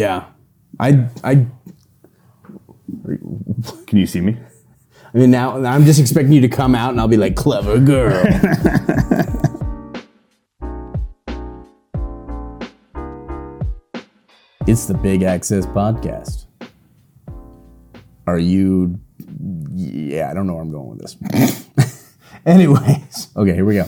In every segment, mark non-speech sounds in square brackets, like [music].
Yeah. I I Can you see me? I mean now I'm just expecting you to come out and I'll be like clever girl. [laughs] it's the Big Access podcast. Are you Yeah, I don't know where I'm going with this. [laughs] Anyways, okay, here we go.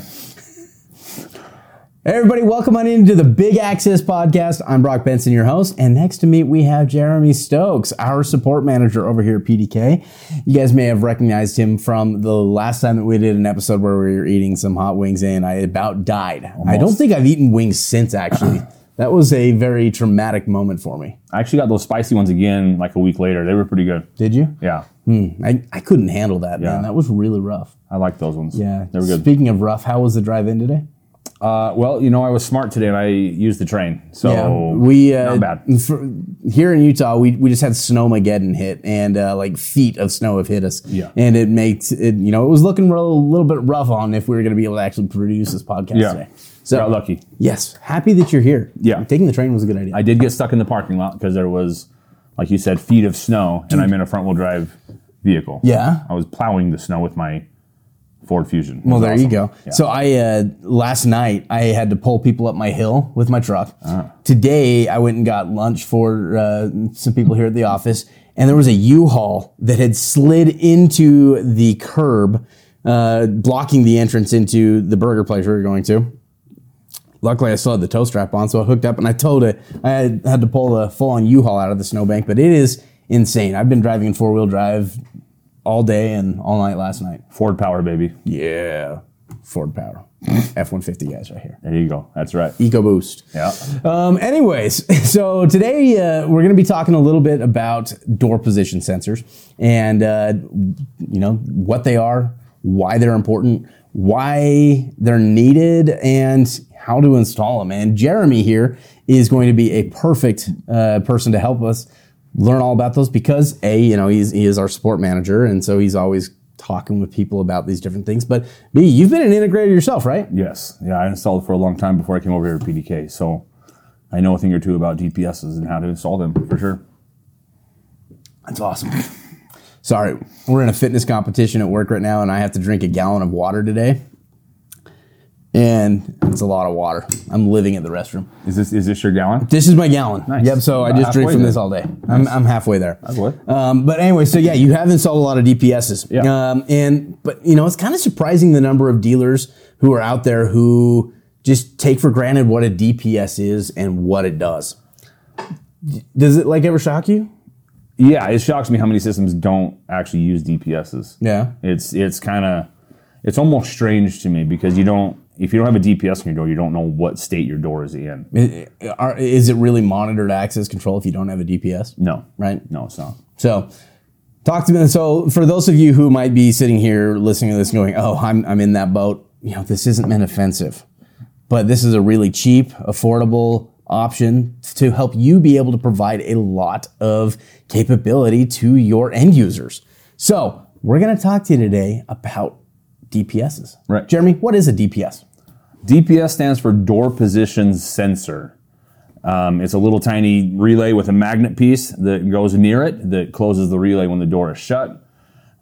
Hey everybody, welcome on into the Big Access Podcast. I'm Brock Benson, your host, and next to me we have Jeremy Stokes, our support manager over here at PDK. You guys may have recognized him from the last time that we did an episode where we were eating some hot wings and I about died. I don't think I've eaten wings since actually. [clears throat] that was a very traumatic moment for me. I actually got those spicy ones again like a week later. They were pretty good. Did you? Yeah. Hmm. I, I couldn't handle that, man. Yeah. That was really rough. I like those ones. Yeah. They were good. Speaking of rough, how was the drive in today? Uh, well, you know, I was smart today and I used the train. So we uh, not bad. For, here in Utah, we, we just had snowmageddon hit, and uh, like feet of snow have hit us. Yeah. and it makes it. You know, it was looking real, a little bit rough on if we were going to be able to actually produce this podcast Yeah. today. So Got lucky. Yes, happy that you're here. Yeah. taking the train was a good idea. I did get stuck in the parking lot because there was, like you said, feet of snow and I'm in a front wheel drive vehicle. Yeah. I was plowing the snow with my Ford Fusion. Well, there you go. Yeah. So I uh, last night I had to pull people up my hill with my truck. Ah. Today I went and got lunch for uh, some people here at the office, and there was a U-Haul that had slid into the curb, uh, blocking the entrance into the burger place we were going to. Luckily, I still had the tow strap on, so I hooked up and I towed it. I had, had to pull the full-on U-Haul out of the snowbank, but it is insane. I've been driving in four-wheel drive all day and all night last night. Ford power, baby. Yeah. Ford Power. [laughs] F 150 guys right here. There you go. That's right. EcoBoost. Yeah. Um, anyways, [laughs] so today uh, we're going to be talking a little bit about door position sensors and, uh, you know, what they are, why they're important, why they're needed, and how to install them. And Jeremy here is going to be a perfect uh, person to help us learn all about those because A, you know, he's, he is our support manager. And so he's always talking with people about these different things. But B, you've been an integrator yourself, right? Yes. Yeah, I installed for a long time before I came over here to PDK. So I know a thing or two about DPSs and how to install them for sure. That's awesome. [laughs] Sorry, we're in a fitness competition at work right now, and I have to drink a gallon of water today. And it's a lot of water. I'm living at the restroom. Is this is this your gallon? This is my gallon. Nice. Yep. So I just drink from there. this all day. I'm, I'm halfway there. good. Um, but anyway, so yeah, you have installed a lot of DPSs. Yeah. Um, and but you know, it's kind of surprising the number of dealers who are out there who just take for granted what a DPS is and what it does. Does it like ever shock you? Yeah, it shocks me how many systems don't actually use DPSs. Yeah. It's it's kind of it's almost strange to me because you don't if you don't have a DPS on your door, you don't know what state your door is in. I- are- Is it really monitored access control if you don't have a DPS? No, Right. No, it's not. So, talk to me. So, for those of you who might be sitting here listening to this, going, "Oh, I'm I'm in that boat," you know, this isn't meant offensive, but this is a really cheap, affordable option to help you be able to provide a lot of capability to your end users. So, we're going to talk to you today about DPSs. Right. Jeremy, what is a DPS? DPS stands for door position sensor. Um, it's a little tiny relay with a magnet piece that goes near it that closes the relay when the door is shut.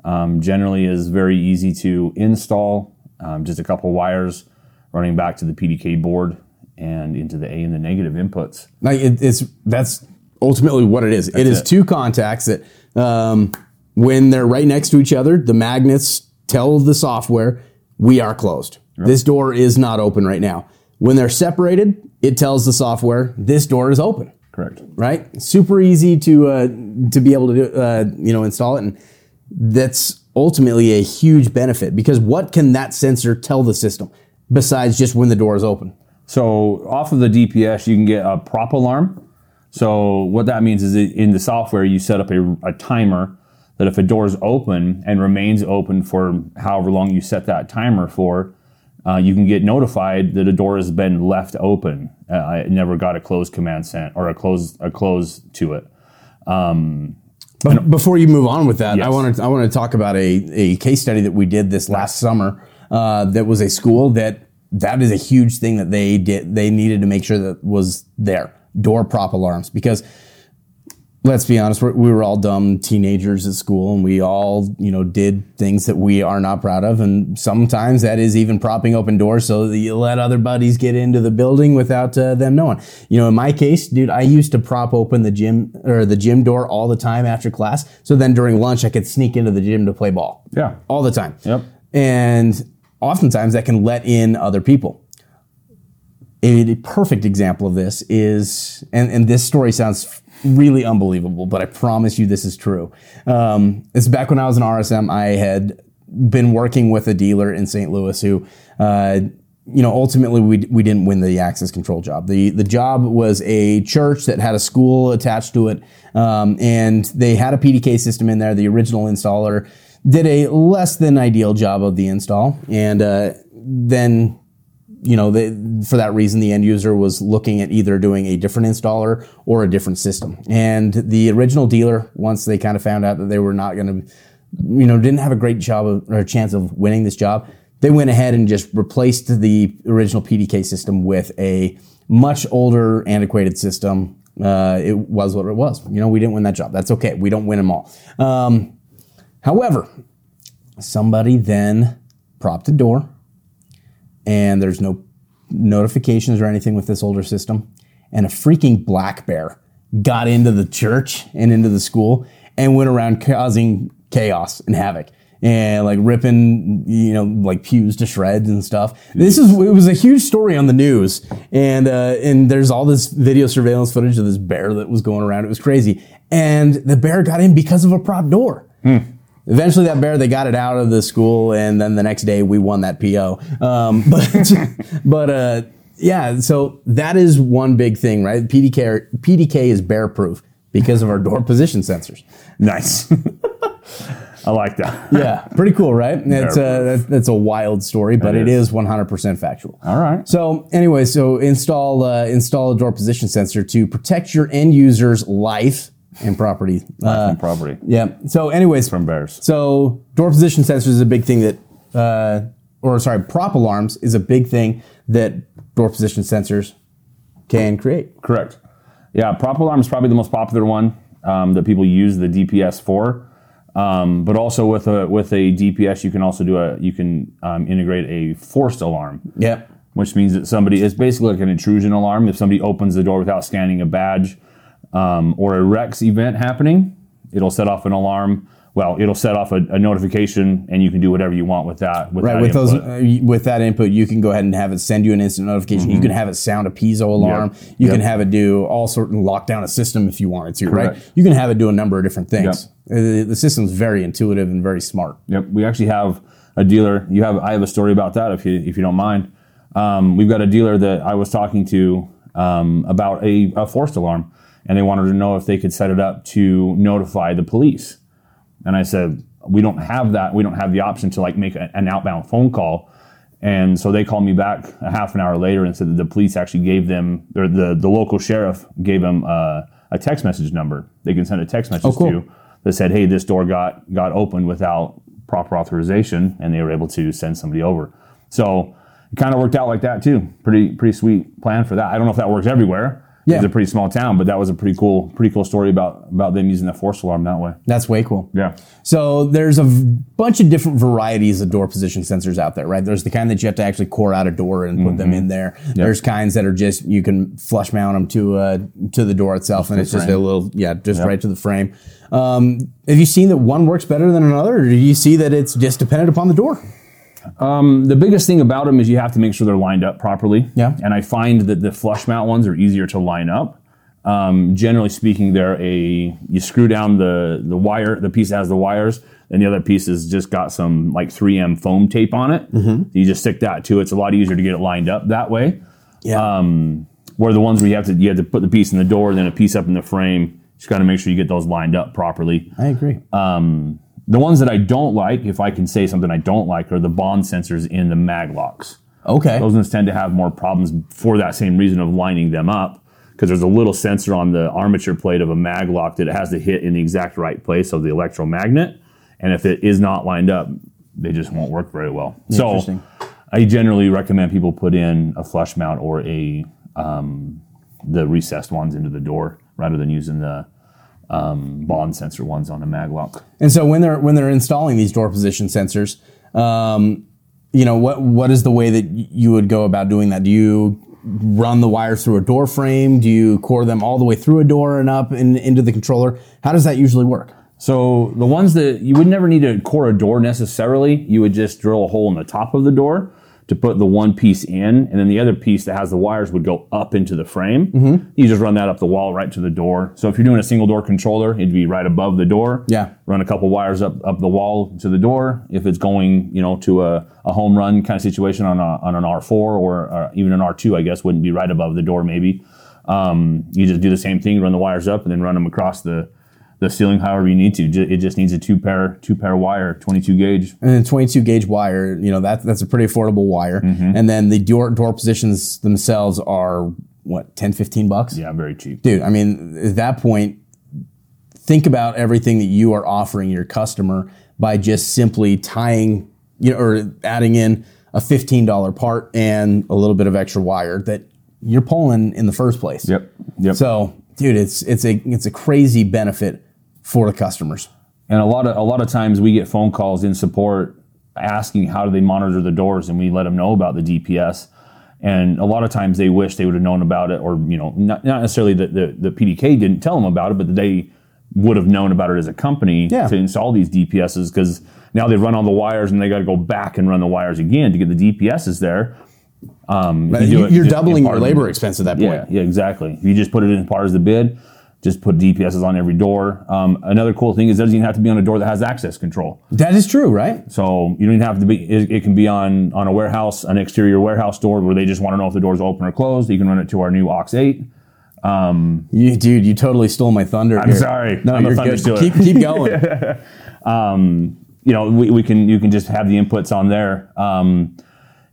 Um, generally, is very easy to install. Um, just a couple wires running back to the PDK board and into the A and the negative inputs. Like it, it's that's ultimately what it is. it is it. two contacts that, um, when they're right next to each other, the magnets tell the software we are closed. This door is not open right now. When they're separated, it tells the software this door is open. Correct. Right? Super easy to uh, to be able to do, uh, you know install it, and that's ultimately a huge benefit because what can that sensor tell the system besides just when the door is open? So off of the DPS, you can get a prop alarm. So what that means is in the software, you set up a, a timer that if a door is open and remains open for however long you set that timer for, uh, you can get notified that a door has been left open. Uh, it never got a close command sent or a close a close to it. But before you move on with that, I Yes. want to I want to talk about a, a case study that we did this last summer. Uh, that was a school that that is a huge thing that they did. They needed to make sure that was there door prop alarms because let's be honest, we're, we were all dumb teenagers at school and we all, you know, did things that we are not proud of. And sometimes that is even propping open doors so that you let other buddies get into the building without uh, them knowing. You know, in my case, dude, I used to prop open the gym or the gym door all the time after class. So then during lunch, I could sneak into the gym to play ball Yeah. all the time. Yep. And oftentimes that can let in other people. A perfect example of this is, and, and this story sounds really unbelievable, but I promise you this is true. Um, it's back when I was an RSM, I had been working with a dealer in St. Louis who, uh, you know, ultimately we, we didn't win the access control job. The, the job was a church that had a school attached to it. Um, and they had a PDK system in there. The original installer did a less than ideal job of the install. And, uh, then you know, for that reason, the end user was looking at either doing a different installer or a different system. And the original dealer, once they kind of found out that they were not going to, you know, didn't have a great job of, or chance of winning this job, they went ahead and just replaced the original PDK system with a much older, antiquated system. Uh, it was what it was. You know, we didn't win that job. That's okay. We don't win them all. Um, however, somebody then propped a door and there's no notifications or anything with this older system. And a freaking black bear got into the church and into the school and went around causing chaos and havoc and like ripping, you know, like pews to shreds and stuff. This is it was a huge story on the news, and uh, and there's all this video surveillance footage of this bear that was going around. It was crazy, and the bear got in because of a prop door. Eventually, that bear they got it out of the school, and then the next day we won that PO. Um, [laughs] but but uh, yeah, so that is one big thing, right? PDK PDK is bear proof because of our door position sensors. Nice. [laughs] I like that. Yeah, pretty cool, right? That's uh, that's, that's a wild story, but It it is. is 100% factual. All right. So anyway, so install uh, install a door position sensor to protect your end user's life and property. Uh, From property yeah. So anyways, from bears. so door position sensors is a big thing that, uh, or sorry, prop alarms is a big thing that door position sensors can create. Correct. Yeah, prop alarm is probably the most popular one um, that people use the DPS for. Um, but also with a with a DPS, you can also do a you can um, integrate a forced alarm, Yeah. which means that somebody it's basically like an intrusion alarm. If somebody opens the door without scanning a badge um, or a Rex event happening, it'll set off an alarm. Well, it'll set off a, a notification, and you can do whatever you want with that. With Right, that with those input. uh, with that input, you can go ahead and have it send you an instant notification. You can have it sound a piezo alarm. Yep. You Yep. can have it do all sort of lock down a system if you wanted to. Right, you can have it do a number of different things. Uh, the system's very intuitive and very smart. Yep, we actually have a dealer. You have I have a story about that if you if you don't mind. Um, we've got a dealer that I was talking to um, about a, a forced alarm, and they wanted to know if they could set it up to notify the police. And I said we don't have that. We don't have the option to like make a, an outbound phone call. And so they called me back a half an hour later and said that the police actually gave them, or the, the local sheriff gave them uh, a text message number. They can send a text message cool. to that said, "Hey, this door got got opened without proper authorization," and they were able to send somebody over. So it kind of worked out like that too. Pretty pretty sweet plan for that. I don't know if that works everywhere. Yeah. It's a pretty small town, but that was a pretty cool pretty cool story about about them using the force alarm that way. That's way cool. Yeah. So there's a v- bunch of different varieties of door position sensors out there, right? There's the kind that you have to actually core out a door and put them in there. There's kinds that are just you can flush mount them to uh, to the door itself, and it's just a little yeah, just right to the frame. Um, have you seen that one works better than another, or do you see that it's just dependent upon the door? The biggest thing about them is you have to make sure they're lined up properly. Yeah. And I find that the flush mount ones are easier to line up. Um, generally speaking, they're a you screw down the the wire, the piece that has the wires, and the other piece has just got some like 3M foam tape on it. Mm-hmm. You just stick that to it. It's a lot easier to get it lined up that way. Yeah, Where the ones where you have to you have to put the piece in the door, then a piece up in the frame. Just got to make sure you get those lined up properly. I agree. The ones that I don't like, if I can say something I don't like, are the bond sensors in the mag locks. okay, Those ones tend to have more problems for that same reason of lining them up because there's a little sensor on the armature plate of a mag lock that it has to hit in the exact right place of the electromagnet. And if it is not lined up, they just won't work very well. So I generally recommend people put in a flush mount or a um, the recessed ones into the door rather than using the um, bond sensor ones on the maglock. And so when they're when they're installing these door position sensors, um, you know what what is the way that you would go about doing that? Do you run the wires through a door frame? Do you core them all the way through a door and up and into the controller? How does that usually work? So the ones that you would never need to core a door necessarily, you would just drill a hole in the top of the door to put the one piece in, and then the other piece that has the wires would go up into the frame. Mm-hmm. You just run that up the wall right to the door. So if you're doing a single door controller, it'd be right above the door. Yeah. Run a couple wires up up the wall to the door. If it's going, you know, to a, a home run kind of situation on a, on an R4 or uh, even an R2, I guess wouldn't be right above the door maybe. Um, you just do the same thing, run the wires up, and then run them across the the ceiling however you need to. It just needs a two pair two pair wire, 22 gauge. And then 22 gauge wire, you know that that's a pretty affordable wire. Mm-hmm. And then the door door positions themselves are what 10 15 bucks. Yeah, very cheap. dude i mean at that point think about everything that you are offering your customer by just simply tying you know or adding in a $15 part and a little bit of extra wire that you're pulling in the first place Yep. Yep. so dude it's it's a it's a crazy benefit for the customers And a lot of a lot of times we get phone calls in support asking how do they monitor the doors, and we let them know about the DPS. And a lot of times they wish they would have known about it, or you know, not, not necessarily that the, the PDK didn't tell them about it, but that they would have known about it as a company Yeah. to install these DPSs because now they run all the wires and they got to go back and run the wires again to get the DPSs there. Um, you do you, it you're just doubling your of labor expense at that point yeah, yeah, exactly. If you just put it in part as the bid, just put DPSs on every door. Um, another cool thing is it doesn't even have to be on a door that has access control. that is true right So you don't even have to be. It, it can be on on a warehouse, an exterior warehouse door where they just want to know if the door's open or closed. You can run it to our new Aux Eight. you dude you totally stole my thunder I'm here. sorry. no I'm a you're thunder good keep, keep [laughs] going You know, we, we can you can just have the inputs on there. Um,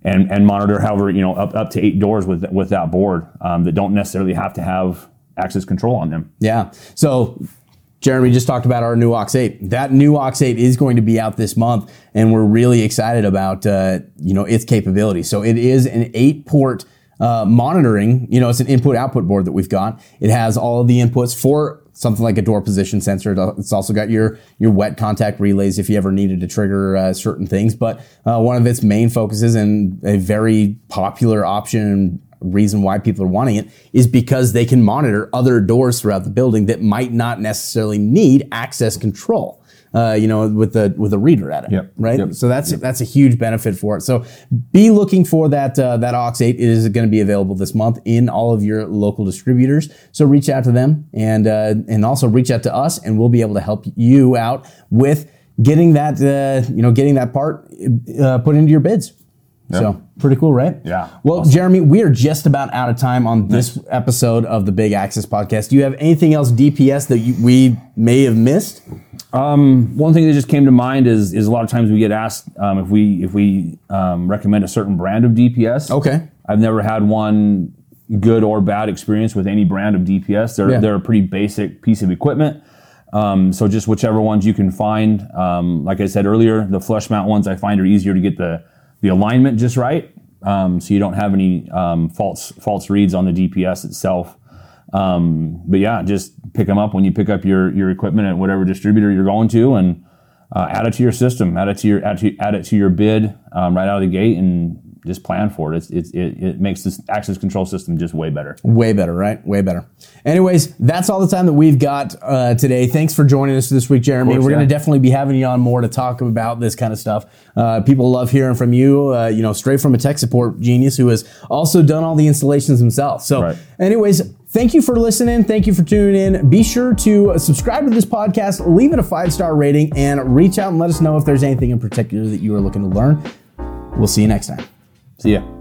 and, and monitor however you know up, up to eight doors with with that board um, that don't necessarily have to have access control on them. Yeah. So Jeremy just talked about our new Aux 8. That new Aux 8 is going to be out this month, and we're really excited about uh, you know its capabilities. So it is an eight port uh, monitoring. You know, it's an input output board that we've got. It has all of the inputs for something like a door position sensor. It's also got your your wet contact relays if you ever needed to trigger uh, certain things. But uh, one of its main focuses and a very popular option reason why people are wanting it is because they can monitor other doors throughout the building that might not necessarily need access control. Uh, you know, with the with a reader at it, Yep. right? Yep. So that's that's a huge benefit for it. So be looking for that uh, that Aux 8. It is going to be available this month in all of your local distributors. So reach out to them and uh, and also reach out to us, and we'll be able to help you out with getting that uh, you know getting that part uh, put into your bids. So pretty cool, right? Yeah. Well, Jeremy, we are just about out of time on this episode of the Big Access Podcast. Do you have anything else DPS that you, we may have missed? Um, One thing that just came to mind is is a lot of times we get asked um, if we if we um, recommend a certain brand of DPS. Okay. I've never had one good or bad experience with any brand of DPS. They're Yeah. they're a pretty basic piece of equipment. Um, so just whichever ones you can find. Um, like I said earlier, the flush mount ones I find are easier to get the the alignment just right, um, so you don't have any um, false false reads on the DPS itself. Um, but yeah, just pick them up when you pick up your your equipment at whatever distributor you're going to, and uh, add it to your system, add it to your add, to, add it to your bid um, right out of the gate, and just plan for it. It's, it's, it. It makes this access control system just way better. Way better, right? Way better. Anyways, that's all the time that we've got uh, today. Thanks for joining us this week, Jeremy. course, We're going to definitely be having you on more to talk about this kind of stuff. Uh, people love hearing from you, uh, you know, straight from a tech support genius who has also done all the installations himself. So, Right. anyways, thank you for listening. Thank you for tuning in. Be sure to subscribe to this podcast, leave it a five star rating, and reach out and let us know if there's anything in particular that you are looking to learn. We'll see you next time. See ya.